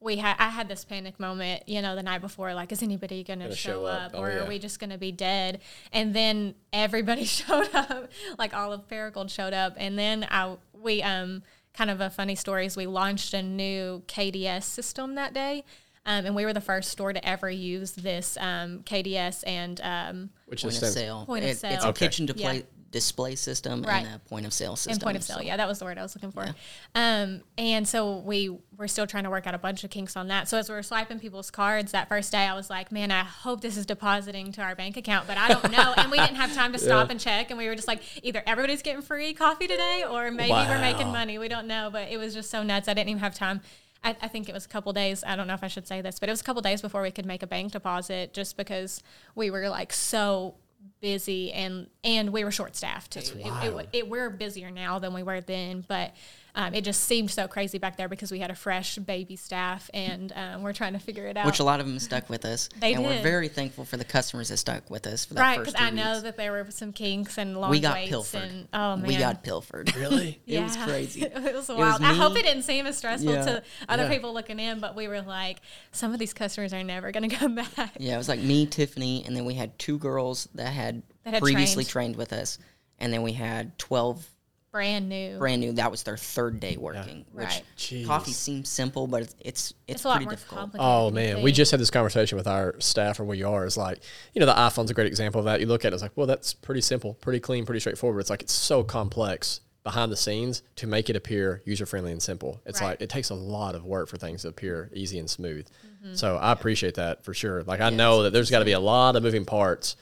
B: we had, I had this panic moment, you know, the night before, like, is anybody going to
A: Gonna
B: show,
A: up.
B: up,
A: Oh,
B: or
A: yeah.
B: are we just going to be dead? And then everybody showed up, like all of Paragould showed up. And then I, we, um, kind of a funny story is we launched a new KDS system that day. Um, and we were the first store to ever use this um, KDS and um,
A: Which
C: Point
A: is
C: of sale.
B: Point of
C: It- It's
B: sale.
C: a
A: Okay.
C: kitchen display
B: Yeah.
C: display system
B: Right.
C: and a point of sale system.
B: and point of sale.
C: so-
B: Yeah, that was the word I was looking for. Um, and so we were still trying to work out a bunch of kinks on that. So as we were swiping people's cards that first day, I was like, man, I hope this is depositing to our bank account, but I don't know. and we didn't have time to stop and check. And we were just like, either everybody's getting free coffee today, or maybe we're making money. We don't know. But it was just so nuts. I didn't even have time. I, I think it was a couple days. I don't know if I should say this, but it was a couple days before we could make a bank deposit, just because we were like so busy and and we were short staffed too. It, it, it, we're busier now than we were then, but um, it just seemed so crazy back there because we had a fresh baby staff and um, we're trying to figure it out.
C: Which a lot of them stuck with us.
B: They
C: and we're very thankful for the customers that stuck with us for that
B: right,
C: first
B: because
C: two
B: I know that there were some kinks and long
C: we got
B: waits
C: pilfered.
B: and oh man,
C: We got pilfered.
A: Really?
C: it was crazy.
B: it was
C: was
B: wild. I hope it didn't seem as stressful
C: Yeah.
B: to other
A: Yeah.
B: people looking in, but we were like, some of these customers are never going to come back.
C: Yeah, it was like me, Tiffany, and then we had two girls that had,
B: That had
C: previously
B: trained.
C: trained. with us, and then we had twelve
B: Brand new.
C: brand new. That was their third day working. Which
B: Right.
A: Jeez.
C: coffee seems simple, but it's it's it's,
B: it's a lot
C: pretty
B: more
C: difficult.
A: Oh
B: than you
A: man, we just had this conversation with our staff or where you are. Is like, you know, the iPhone's a great example of that. You look at it, it's like, well, that's pretty simple, pretty clean, pretty straightforward. It's like it's so complex behind the scenes to make it appear user friendly and simple. It's
B: Right.
A: like it takes a lot of work for things to appear easy and smooth.
B: Mm-hmm.
A: So I appreciate that for sure. Like I know that there's got to be a lot of moving parts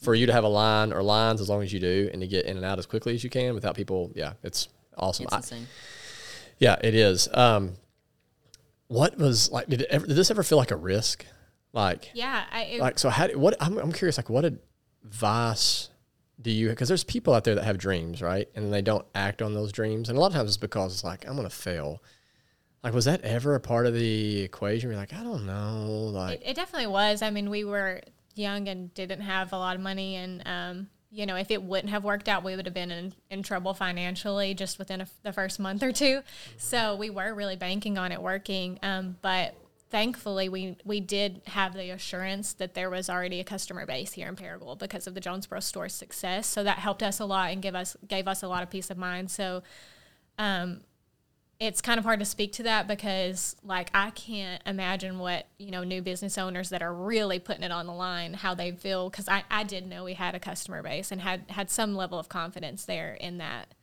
A: for you to have a line or lines as long as you do, and to get in and out as quickly as you can without people. Yeah, it's awesome.
C: It's
A: I-
C: insane.
A: yeah, it is. Um, what was like? Did it ever? Did this ever feel like a risk? Like,
B: Yeah, I, it,
A: like so? How? did- What? I'm, I'm curious. Like, what advice do you? Because there's people out there that have dreams, right? And they don't act on those dreams, and a lot of times it's because it's like I'm gonna fail. Like, was that ever a part of the equation? You're like, I don't know. Like,
B: It, it definitely was. I mean, we were young and didn't have a lot of money, and um, you know, if it wouldn't have worked out, we would have been in, in trouble financially just within a, the first month or two. So we were really banking on it working, um, but thankfully we we did have the assurance that there was already a customer base here in Paragould because of the Jonesboro store's success. So that helped us a lot and give us gave us a lot of peace of mind. So it's kind of hard to speak to that because like I can't imagine what you know new business owners that are really putting it on the line how they feel because I, I did know we had a customer base and had had some level of confidence there in that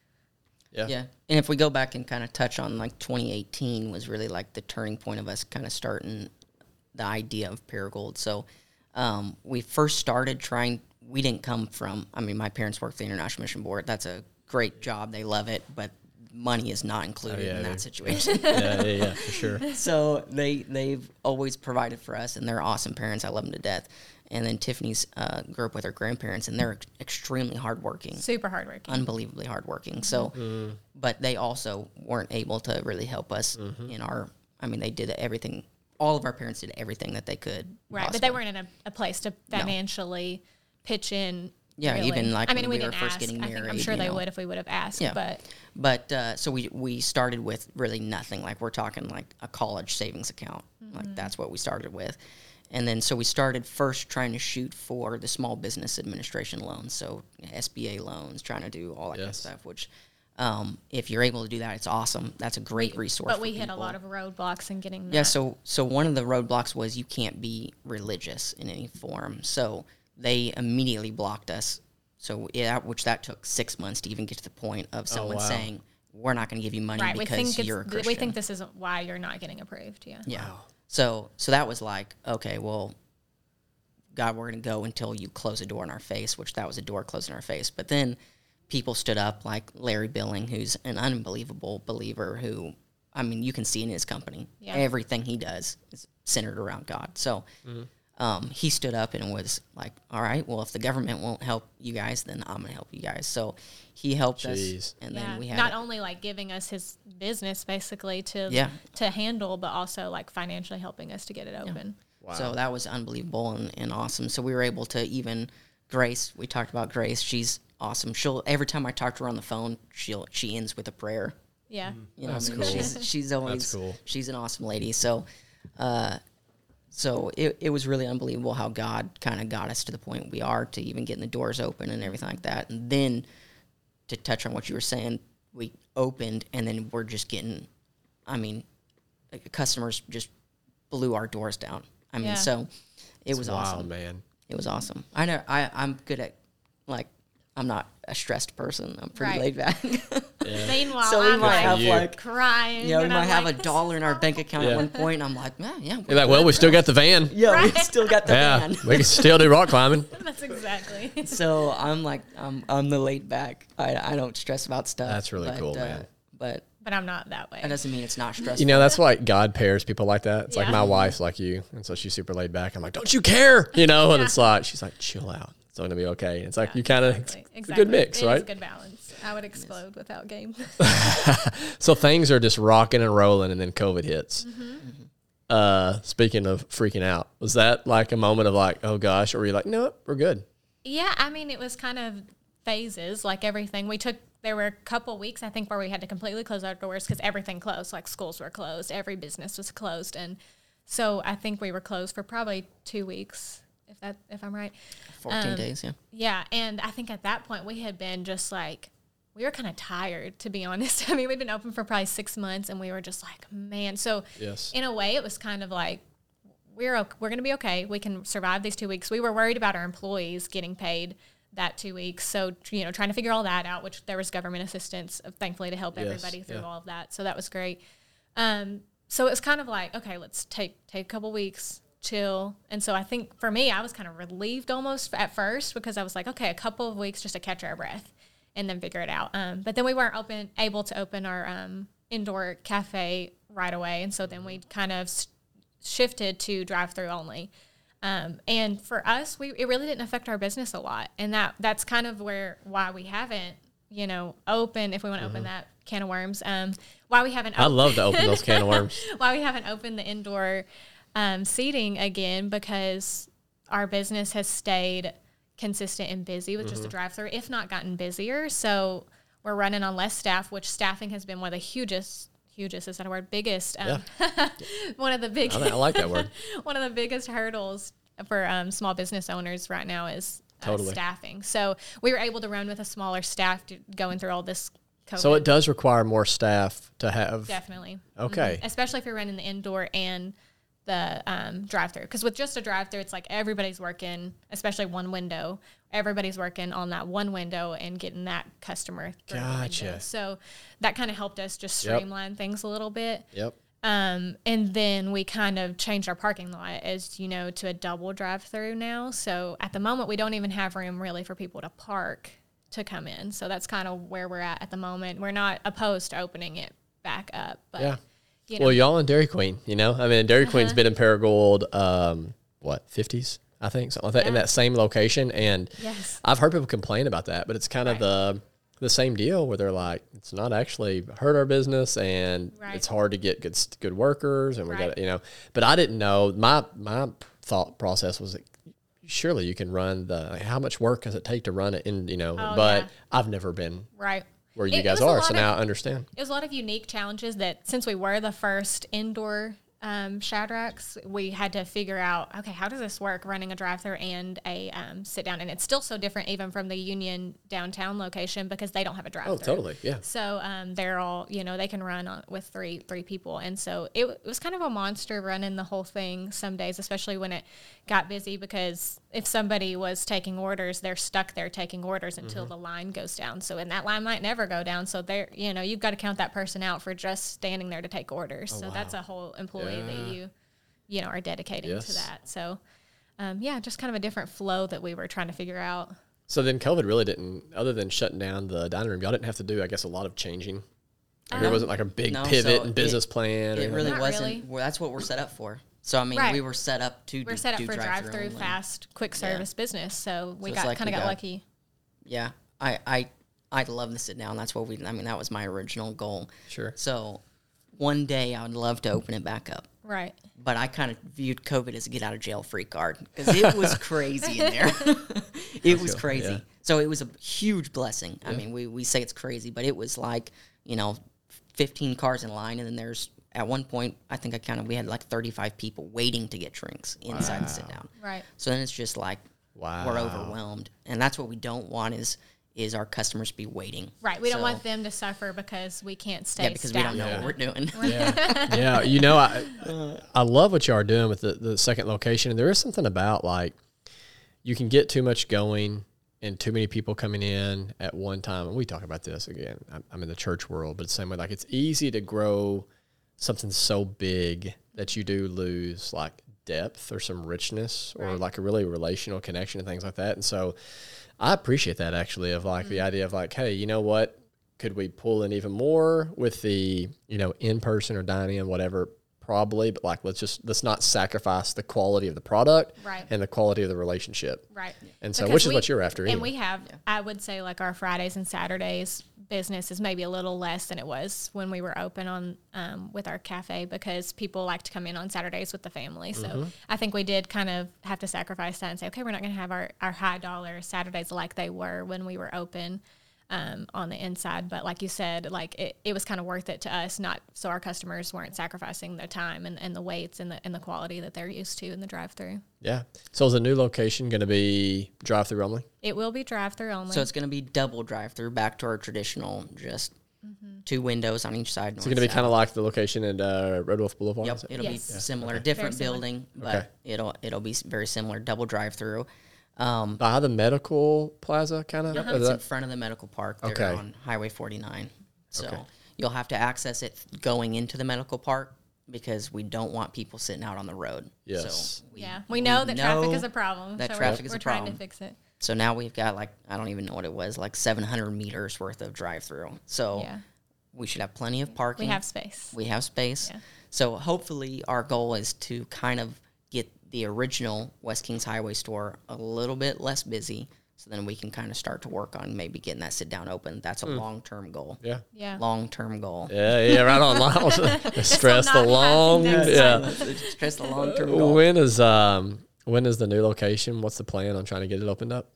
A: yeah,
C: Yeah. And if we go back and kind of touch on like 2018 was really like the turning point of us kind of starting the idea of Paragould. So um, we first started trying, we didn't come from, I mean, my parents work for the International Mission Board. That's a great job. They love it, but money is not included
A: yeah,
C: in that situation.
A: yeah, yeah, yeah, for sure.
C: so they they've always provided for us, and they're awesome parents. I love them to death. And then Tiffany's uh, grew up with her grandparents, and they're ex- extremely hardworking
B: super hardworking
C: unbelievably hardworking. So,
A: Mm-hmm.
C: but they also weren't able to really help us
A: Mm-hmm.
C: in our. I mean, they did everything. All of our parents did everything that they could.
B: right but they weren't in a, a place to financially pitch in
C: Yeah,
B: really.
C: even, like,
B: I mean
C: when
B: we,
C: we were
B: didn't
C: first
B: ask
C: getting
B: I think I'm sure they
C: know.
B: would if we would have asked
C: Yeah.
B: but
C: But uh, so we we started with really nothing. Like we're talking like a college savings account.
B: Mm-hmm.
C: Like that's what we started with. And then so we started first trying to shoot for the small business administration loans, so SBA loans, trying to do all that kind of stuff. Which, um, if you're able to do that, it's awesome. That's a great resource.
B: but
C: for
B: we hit a lot of roadblocks in getting that.
C: Yeah, so so one of the roadblocks was you can't be religious in any form. So they immediately blocked us. So yeah, which that took six months to even get to the point of oh, someone
A: Oh, wow.
C: saying we're not going to give you money
B: right
C: because you're a Christian.
B: we think this isn't why you're not getting approved yeah
C: yeah. So so that was like okay, well, God, we're going to go until you close a door in our face, which that was a door closed in our face. But then people stood up like Larry Billing, who's an unbelievable believer who, I mean, you can see in his company,
B: Yeah.
C: everything he does is centered around God. So mm-hmm. Um, he stood up and was like, all right, well, if the government won't help you guys, then I'm going to help you guys. So he helped
A: Jeez.
C: us. And
B: yeah.
C: then we had
B: not only like giving us his business basically to
C: Yeah.
B: to handle, but also like financially helping us to get it open. Wow!
C: So that was unbelievable and, and awesome. So we were able to even Grace. We talked about Grace. She's awesome. She'll every time I talk to her on the phone, she'll she ends with a prayer.
B: Yeah.
C: You know,
A: That's
C: I mean?
A: cool.
C: she's she's always
A: That's cool.
C: she's an awesome lady. So, uh, so it it was really unbelievable how God kind of got us to the point we are to even getting the doors open and everything like that. And then to touch on what you were saying, we opened, and then we're just getting, I mean, customers just blew our doors down. I mean,
B: Yeah.
C: so it was
A: Wow,
C: awesome.
A: man.
C: It was awesome. I know I I'm good at like I'm not a stressed person. I'm pretty
B: Right.
C: laid back.
B: Meanwhile,
C: so we
B: I'm
C: might
B: like
C: have
A: you.
C: like
B: crying.
C: you know we might
B: I'm
C: have
B: like,
C: a dollar in our bank account
A: Yeah.
C: at one point. And I'm like, yeah, yeah.
A: You're like, well, we still got the van.
C: yeah, we still got the
A: Yeah,
C: van.
A: we can still do rock climbing.
B: That's exactly.
C: so I'm like I'm I'm the laid back. I I don't stress about stuff.
A: That's really
C: but,
A: cool,
C: uh,
A: man.
C: But
B: but I'm not that way.
C: that doesn't mean it's not stressful.
A: You know, that's why God pairs people like that. It's like my wife's like you, and so she's super laid back. I'm like, don't you care? You know, and it's like she's like, chill out. It's going to be okay. It's like you kind of
B: Exactly.
A: it's a good mix,
B: It is
A: right?
B: good balance. I would explode without game.
A: So things are just rocking and rolling, and then COVID hits.
B: Mm-hmm.
A: Uh, speaking of freaking out, was that like a moment of like, oh gosh, or were you like, no, we're good?
B: Yeah, I mean, it was kind of phases, like everything. We took, there were a couple weeks, I think, where we had to completely close our doors because everything closed. Like schools were closed, every business was closed. And so I think we were closed for probably two weeks, if that, if I'm right.
C: 14
B: um,
C: days. Yeah.
B: Yeah. And I think at that point we had been just like, we were kind of tired, to be honest. I mean, we'd been open for probably six months and we were just like, man. So,
A: Yes.
B: in a way, it was kind of like, we're ok- we're going to be okay. We can survive these two weeks. We were worried about our employees getting paid that two weeks, so you know, trying to figure all that out. Which there was government assistance, uh, thankfully, to help
A: Yes,
B: everybody through
A: yeah.
B: all of that. So that was great. Um, so it was kind of like, okay, let's take take a couple weeks, chill. And so I think for me, I was kind of relieved almost at first because I was like, okay, a couple of weeks just to catch our breath and then figure it out. Um, but then we weren't open able to open our um, indoor cafe right away, and so then we kind of s- shifted to drive through only. Um, and for us, we it really didn't affect our business a lot, and that that's kind of where why we haven't you know open if we want to open that can of worms. Um, why we haven't
A: Mm-hmm. I love to open those can of worms.
B: why we haven't opened the indoor um, seating again because our business has stayed consistent and busy with
A: Mm-hmm.
B: just a drive through, if not gotten busier. So we're running on less staff, which staffing has been one of the hugest, hugest is that a word? Biggest, um, one of the big,
A: I, I like that word.
B: one of the biggest hurdles for um, small business owners right now is uh,
A: Totally.
B: staffing. So we were able to run with a smaller staff going through all this. COVID.
A: So it does require more staff to have.
B: Definitely.
A: Okay.
B: Mhm. Especially if you're running the indoor and the um, drive through. Because with just a drive through, it's like everybody's working, especially one window. Everybody's working on that one window and getting that customer through
A: Gotcha.
B: So that kind of helped us just
A: Yep.
B: streamline things a little bit.
A: Yep.
B: Um, and then we kind of changed our parking lot as you know to a double drive through now. So at the moment, we don't even have room really for people to park to come in. So that's kind of where we're at at the moment. We're not opposed to opening it back up, but
A: Yeah.
B: You know,
A: Well, y'all in Dairy Queen, you know, I mean, Dairy Queen's
B: Uh-huh.
A: been in Paragould, um, what, 50s, I think, something like that, in that same location. And
B: Yes.
A: I've heard people complain about that, but it's kind of the the same deal where they're like, it's not actually hurt our business, and
B: Right.
A: it's hard to get good good workers, and we
B: Right.
A: got you know. But I didn't know my my thought process was. That Surely you can run the. like, How much work does it take to run it? In you know,
B: Oh,
A: but
B: yeah.
A: I've never been
B: right.
A: Where you
B: It- it
A: guys
B: a
A: are, so
B: of-
A: now I understand.
B: It was a lot of unique challenges that since we were the first indoor um, Shadrack's, we had to figure out okay, how does this work running a drive through and a um, sit down? And it's still so different even from the Union downtown location because they don't have a drive through.
A: Oh, totally, yeah.
B: So um, they're all, you know, they can run on, with three three people, and so it, it was kind of a monster running the whole thing some days, especially when it got busy. Because if somebody was taking orders, they're stuck there taking orders until
A: Mm-hmm.
B: the line goes down. So and that line might never go down. So they're, you know, you've got to count that person out for just standing there to take orders. so that's a whole employee
A: Oh, Yeah.
B: that you, you know, are dedicating
A: Yes.
B: to that. So. Um, yeah, just kind of a different flow that we were trying to figure out.
A: So then COVID really didn't, other than shutting down the dining room, y'all didn't have to do, I guess, a lot of changing. Like, there wasn't like a big
C: no,
A: pivot
C: so
A: and
C: it-
A: business plan. or
C: It really wasn't.
B: really.
C: Well, that's what we're set up for. So I mean,
B: Right.
C: we were set up to.
B: We're
C: do,
B: set up
C: do
B: for drive
C: drive-through
B: through, fast, quick service business. So we
C: it's
B: got
C: like
B: kind of got
C: got-
B: lucky.
C: Yeah, I I I love to sit down. That's what we. I mean, that was my original goal.
A: Sure.
C: So one day I would love to open it back up.
B: Right.
C: But I kind of viewed COVID as a get out of jail free card because it was crazy in there. it was crazy.
A: yeah.
C: So it was a huge blessing. I mean, we, we say it's crazy, but it was like, you know, 15 cars in line. And then there's, at one point, I think I counted, we had like 35 people waiting to get drinks inside the sit down.
B: Right.
C: So then it's just like,
A: Wow.
C: we're overwhelmed. And that's what we don't want is, is our customers be waiting.
B: Right. We don't want them to suffer because we can't stay
C: Yeah, because we don't
B: stagnant.
C: know what we're doing.
A: yeah, yeah. You know, I I love what you are doing with the, the second location, and there is something about like you can get too much going and too many people coming in at one time. And we talk about this again. I'm, I'm in the church world, but same way. Like it's easy to grow something so big that you do lose like depth or some richness or
B: Right.
A: like a really relational connection and things like that. And so I appreciate that actually of like the mm. idea of like, hey, you know what? Could we pull in even more with the, you know, in person or dining and whatever? Probably, but like let's just let's not sacrifice the quality of the product
B: Right.
A: and the quality of the relationship.
B: Right.
A: And so
B: Because
A: which is
B: we-
A: what you're after
B: And
A: anyway.
B: we have, I would say, like our Fridays and Saturdays business is maybe a little less than it was when we were open on um, with our cafe because people like to come in on Saturdays with the family. So
A: Mm-hmm.
B: I think we did kind of have to sacrifice that and say, okay, we're not going to have our, our high dollar Saturdays like they were when we were open. Um, on the inside, but like you said, like it, it was kind of worth it to us, not so our customers weren't sacrificing their time and, and the weights and the and the quality that they're used to in the drive through.
A: yeah. So is the new location going to be drive through only?
B: It will be drive through only.
C: So it's going to be double drive through, back to our traditional, just two windows on each side.
A: It's going to be kind of like the location at uh, Red Wolf Boulevard.
C: Yep,
A: it?
C: it'll
B: Yes.
C: be
B: Yeah.
C: similar, different
B: similar.
C: building, but
A: Okay.
C: it'll it'll be very similar, double drive through. Um,
A: By the medical plaza, kind of.
C: it's in front of the medical park there
A: Okay.
C: on Highway 49. So
A: Okay.
C: you'll have to access it going into the medical park because we don't want people sitting out on the road.
A: Yes.
C: So we,
B: Yeah, we know that traffic is a problem.
C: that
B: so
C: traffic
B: we're,
C: is a
B: we're trying to fix it.
C: So now we've got like I don't even know what it was, like 700 meters worth of drive through. So
B: Yeah,
C: we should have plenty of parking.
B: we have space.
C: we have space.
B: Yeah.
C: So hopefully our goal is to kind of get the original West Kings Highway store a little bit less busy so then we can kind of start to work on maybe getting that sit down open. That's a long-term goal.
A: Yeah.
B: Yeah.
C: Long term goal.
A: Yeah, yeah, right on. line. Stress the long.
B: next
A: Yeah.
C: stress the long term goal.
A: When is um when is the new location? What's the plan on trying to get it opened up?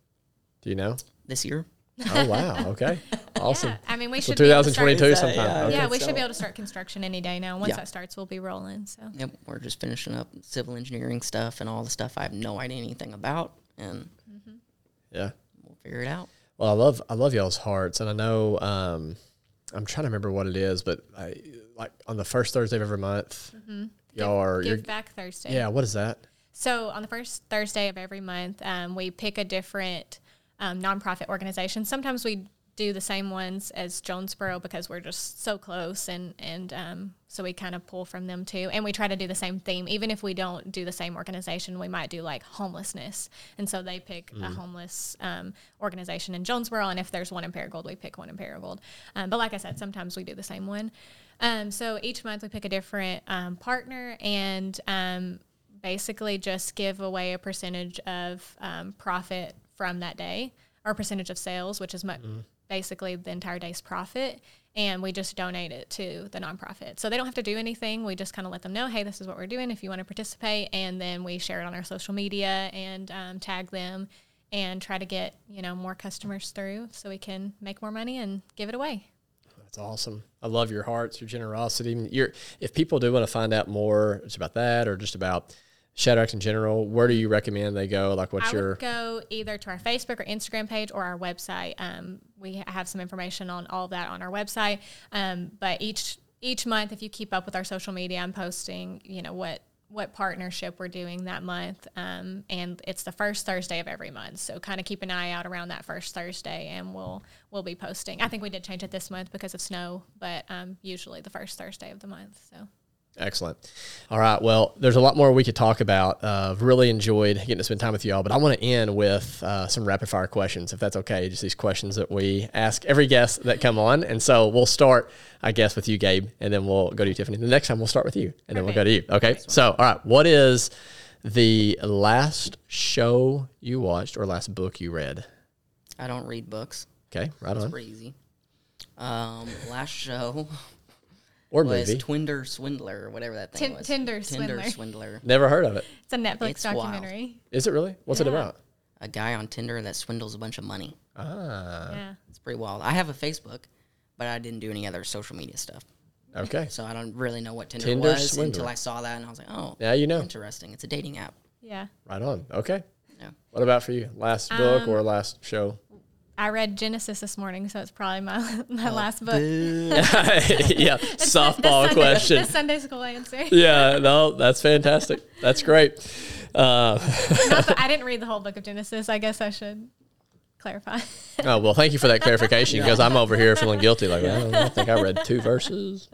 A: Do you know?
C: This year.
A: Oh wow. Okay. Awesome.
B: Yeah, I mean, we
A: So
B: should be able to start-
A: 2022
C: Is
A: sometime.
C: yeah,
A: Okay.
B: Yeah, we
C: so-
B: should be able to start construction any day now. Once
C: Yeah.
B: that starts, we'll be rolling. So
C: Yep. We're just finishing up civil engineering stuff and all the stuff I have no idea anything about and
A: Yeah.
C: we'll figure it out.
A: Well, I love I love y'all's hearts, and I know um, I'm trying to remember what it is, but I, like on the first Thursday of every month, y'all are you're,
B: give back Thursday.
A: yeah. What is that?
B: So on the first Thursday of every month, um, we pick a different um, nonprofit organizations. Sometimes we do the same ones as Jonesboro because we're just so close, and and um, so we kind of pull from them too. And we try to do the same theme, even if we don't do the same organization. We might do like homelessness, and so they pick a homeless um, organization in Jonesboro, and if there's one in Paragould, we pick one in Paragould. Um, but like I said, sometimes we do the same one. Um, so each month we pick a different um, partner, and um, basically just give away a percentage of um, profit from that day or percentage of sales, which is mu- basically the entire day's profit. And we just donate it to the nonprofit. So they don't have to do anything. We just kind of let them know, hey, this is what we're doing if you want to participate. And then we share it on our social media and um, tag them and try to get, you know, more customers through so we can make more money and give it away.
A: That's awesome. I love your hearts, your generosity. Your if people do want to find out more just about that or just about Shadrack's in general, where do you recommend they go? Like, what's
B: I
A: your
B: would go either to our Facebook or Instagram page or our website. Um, we have some information on all of that on our website. Um, but each each month, if you keep up with our social media, I'm posting, you know, what what partnership we're doing that month. Um, and it's the first Thursday of every month. So kind of keep an eye out around that first Thursday, and we'll we'll be posting. I think we did change it this month because of snow, but um, usually the first Thursday of the month. So.
A: Excellent. All right. Well, there's a lot more we could talk about. Uh, I've really enjoyed getting to spend time with y'all, but I want to end with uh, some rapid fire questions, if that's okay. Just these questions that we ask every guest that come on. And so we'll start, I guess, with you, Gabe, and then we'll go to you, Tiffany. The next time we'll start with you, and then we'll go to you. Okay. So, all right. What is the last show you watched or last book you read?
C: I don't read books.
A: Okay. Right
C: It's
A: on.
C: pretty easy. Um, last show
A: Or
C: was
A: movie.
C: Twinder Swindler or whatever that thing
B: Tin-
C: was.
B: Tinder
C: Tinder
B: Swindler.
C: Swindler.
A: Never heard of it.
B: It's a Netflix
C: It's wild.
B: documentary.
A: Is it really? What's it
B: Yeah.
A: about?
C: A guy on Tinder that swindles a bunch of money.
A: Ah.
B: Yeah.
C: It's pretty wild. I have a Facebook, but I didn't do any other social media stuff.
A: Okay.
C: So I don't really know what Tinder,
A: Tinder
C: was
A: Swindler.
C: until I saw that and I was like, oh,
A: Now you know.
C: interesting. It's a dating app.
B: Yeah.
A: Right on. Okay.
C: Yeah.
A: What about for you? Last book
B: Um,
A: or last show?
B: I read Genesis this morning, so it's probably my my last book.
A: yeah, softball
B: Sunday,
A: question.
B: The Sunday school answer.
A: Yeah, no, that's fantastic. That's great. Uh,
B: Not that- I didn't read the whole book of Genesis. I guess I should clarify.
A: oh well, thank you for that clarification because I'm over here feeling guilty. Like well, I think I read two verses.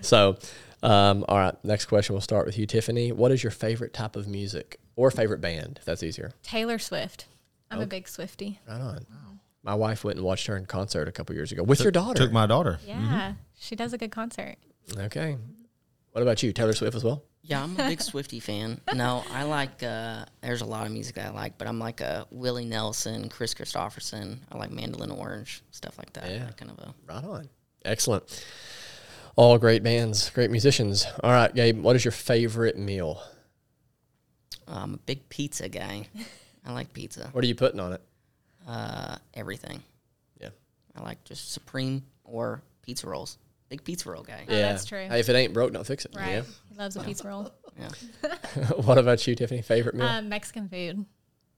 A: So, um, all right. Next question. We'll start with you, Tiffany. What is your favorite type of music or favorite band? If that's easier.
B: Taylor Swift. I'm a big Swifty.
A: Right on. My wife went and watched her in concert a couple years ago with your daughter.
D: Took my daughter.
B: Yeah, she does a good concert.
A: okay. What about you, Taylor Swift as well?
C: Yeah, I'm a big Swifty fan. No, I like. Uh, there's a lot of music that I like, but I'm like a Willie Nelson, Kris Kristofferson. I like Mandolin Orange, stuff like that.
A: Yeah.
C: That kind of a.
A: Right on. Excellent. All great bands, great musicians. All right, Gabe, what is your favorite meal?
C: I'm a big pizza guy. I like pizza.
A: What are you putting on it?
C: Uh, everything.
A: Yeah.
C: I like just supreme or pizza rolls. Big pizza roll guy.
B: Oh, that's true.
A: Hey, if it ain't broke, don't fix it.
B: Right. He loves a pizza roll.
C: Yeah.
A: Yeah. what about you, Tiffany? Favorite meal?
B: Um, Mexican food.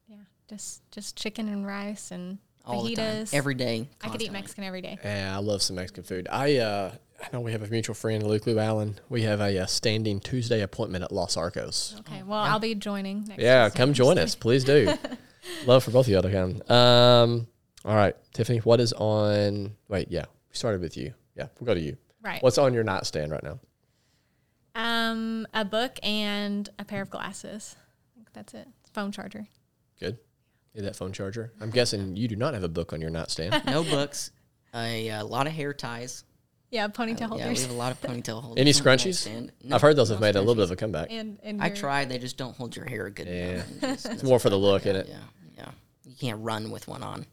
B: Yeah, just just chicken and rice and
C: All the time.
B: fajitas.
C: Every day.
B: I could eat. Mexican every day.
A: yeah, I love some Mexican food. I uh, I know we have a mutual friend, Luke Lou Allen. We have a, uh standing Tuesday appointment at Los Arcos.
B: Okay, well, I'll be joining next
A: Yeah,
B: Tuesday.
A: come join us, please do. Love for both of y'all to come. Um, all right, Tiffany, what is on? Wait, yeah, we started with you. Yeah, we'll go to you.
B: Right.
A: What's on your nightstand right now?
B: Um, a book and a pair of glasses. I think that's it. Phone charger.
A: Good. Need that phone charger. I'm guessing you do not have a book on your nightstand.
C: No books. A, uh lot of hair ties.
B: Yeah, ponytail
C: Yeah, we have a lot of ponytail holders.
A: Any scrunchies?
C: No,
A: I've heard those have
C: no
A: made a little bit of a comeback.
B: and and
C: I tried. They just don't hold your hair good
A: Yeah.
C: enough. just-
A: It's more for the look, isn't it?
C: yeah, yeah. You can't run with one on.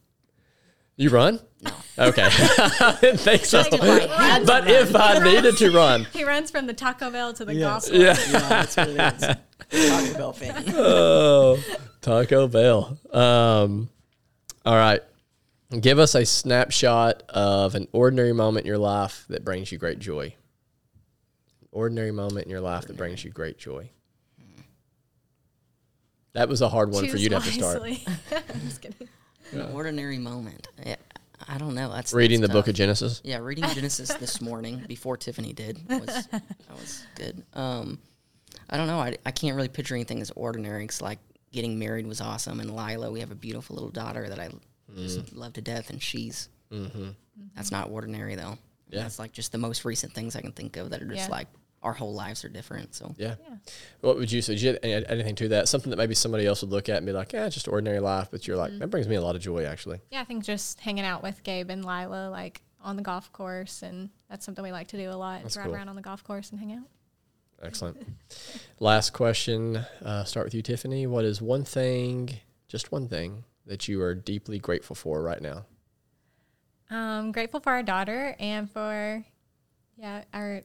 A: You run?
C: No.
A: Okay. I didn't think so.
C: If I had to
A: But if I needed to run,
B: He runs from the Taco Bell to the
C: Yes.
B: gospel.
A: yeah.
C: yeah, that's what it is. Taco Bell fan.
A: Oh, Taco Bell. Um, all right. Give us a snapshot of an ordinary moment in your life that brings you great joy. Ordinary moment in your life that brings you great joy. That was a hard one for you to have to start.
B: wisely. I'm just kidding.
C: An ordinary moment. Yeah, I don't know. That's
A: Reading the
C: that's
A: book
C: tough.
A: of Genesis.
C: Yeah, reading Genesis this morning before Tiffany did was that was good. Um, I don't know. I, I can't really picture anything as ordinary. Cause like getting married was awesome, and Lila, we have a beautiful little daughter that I
A: Mm.
C: just love to death, and she's that's not ordinary though.
A: Mm-hmm. Yeah.
C: that's like just the most recent things I can think of that are just
B: Yeah.
C: like our whole lives are different. So
A: Yeah. What would you say? Did you add anything to that? Something that maybe somebody else would look at and be like, yeah, just ordinary life. But you're like, that brings me a lot of joy, actually.
B: Yeah, I think just hanging out with Gabe and Lila, like on the golf course, and that's something we like to do a lot.
A: That's
B: ride
A: cool.
B: around on the golf course and hang out.
A: Excellent. Last question. Uh, start with you, Tiffany. What is one thing, just one thing, that you are deeply grateful for right now?
B: Um, grateful for our daughter and for yeah our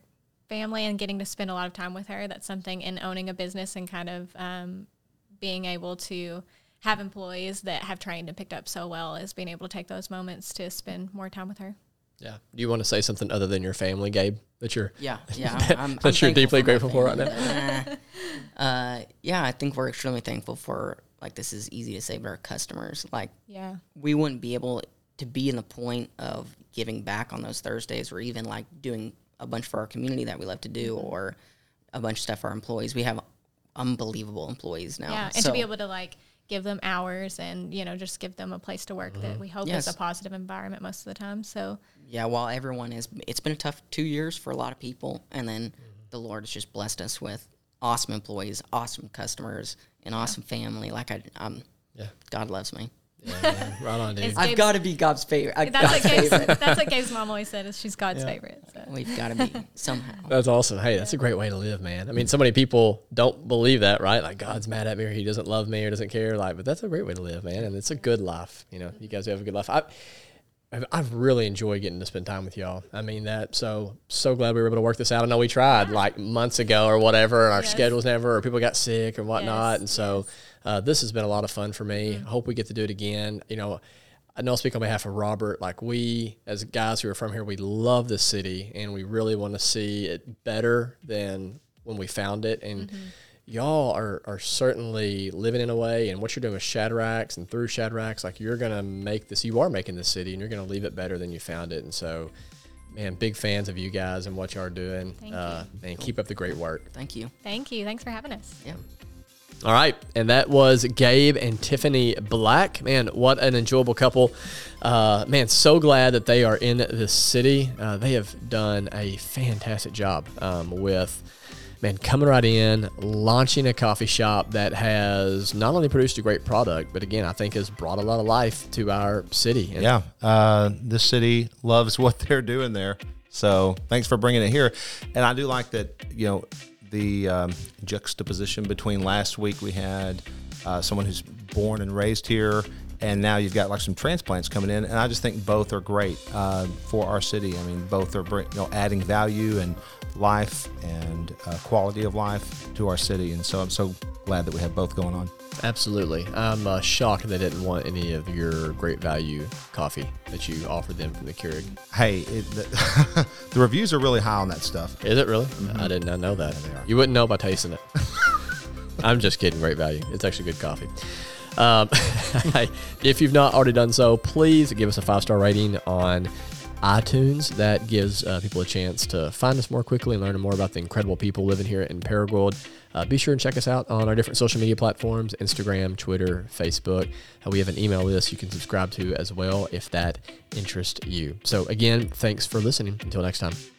B: family and getting to spend a lot of time with her. That's something in owning a business and kind of um, being able to have employees that have trained and picked up so well is being able to take those moments to spend more time with her.
A: Yeah. Do you want to say something other than your family, Gabe? That you're
C: yeah, yeah,
A: That-
C: I'm, I'm
A: that you're deeply
C: my
A: grateful for right
C: now. Uh, yeah, I think we're extremely thankful for like this is easy to say, but our customers like
B: Yeah,
C: we wouldn't be able to be in the point of giving back on those Thursdays or even like doing a bunch for our community that we love to do
B: Mm-hmm.
C: or a bunch of stuff for our employees. We have unbelievable employees now.
B: yeah, and
C: So,
B: to be able to like give them hours and you know just give them a place to work that we hope
C: Yes.
B: is a positive environment most of the time. So
C: yeah, while everyone has, it's been a tough two years for a lot of people. And then
B: Mm-hmm.
C: the Lord has just blessed us with awesome employees, awesome customers, an awesome family. Like I, um,
A: Yeah.
C: God loves me.
A: yeah, right on, dude.
B: It's-
C: I've
B: Gabe's-
C: got to be God's favorite.
B: that's
C: God's
B: what Gabe's,
C: favorite.
B: that's what Gabe's mom always said is she's God's favorite. So.
C: We've got to be somehow.
A: That's awesome. Hey, that's a great way to live, man. I mean, so many people don't believe that, right? Like God's mad at me or he doesn't love me or doesn't care. Like, but that's a great way to live, man. And it's a good life. You know, you guys have a good life. I, I've, I've really enjoyed getting to spend time with y'all. I mean that. So, so glad we were able to work this out. I know we tried like months ago or whatever, and our
B: Yes.
A: schedules never, or people got sick or whatnot.
B: Yes,
A: And so, uh, this has been a lot of fun for me. I hope we get to do it again. You know, I know I'll speak on behalf of Robert. Like we, as guys who are from here, we love the city and we really want to see it better than when we found it. And y'all are, are certainly living in a way, and what you're doing with Shadrack's and through Shadrack's, like you're gonna make this. You are making this city, and you're gonna leave it better than you found it. And so, man, big fans of you guys and what y'all are doing.
B: Thank
A: uh, And keep up the great work.
C: Thank you.
B: Thank you. Thanks for having us.
C: Yeah.
A: All right, and that was Gabe and Tiffany Black. Man, what an enjoyable couple. Uh, man, so glad that they are in this city. Uh, they have done a fantastic job um, with, man, coming right in, launching a coffee shop that has not only produced a great product, but again, I think has brought a lot of life to our city. And
D: Yeah, uh, this city loves what they're doing there. So thanks for bringing it here. And I do like that, you know, the um, juxtaposition between last week we had uh, someone who's born and raised here, and now you've got like some transplants coming in. And I just think both are great uh, for our city. I mean, both are you know adding value and life and uh, quality of life to our city. And so I'm so glad that we have both going on.
A: Absolutely. I'm uh, shocked they didn't want any of your great value coffee that you offered them from the Keurig.
D: Hey, it, the, the reviews are really high on that stuff.
A: Is it really? I did not know that. You wouldn't know by tasting it. I'm just kidding. Great value. It's actually good coffee. Um, if you've not already done so, please give us a five star rating on iTunes. That gives uh, people a chance to find us more quickly and learn more about the incredible people living here in Paragould. Uh, be sure and check us out on our different social media platforms Instagram, Twitter, Facebook. Uh, we have an email list you can subscribe to as well if that interests you. So, again, thanks for listening. Until next time.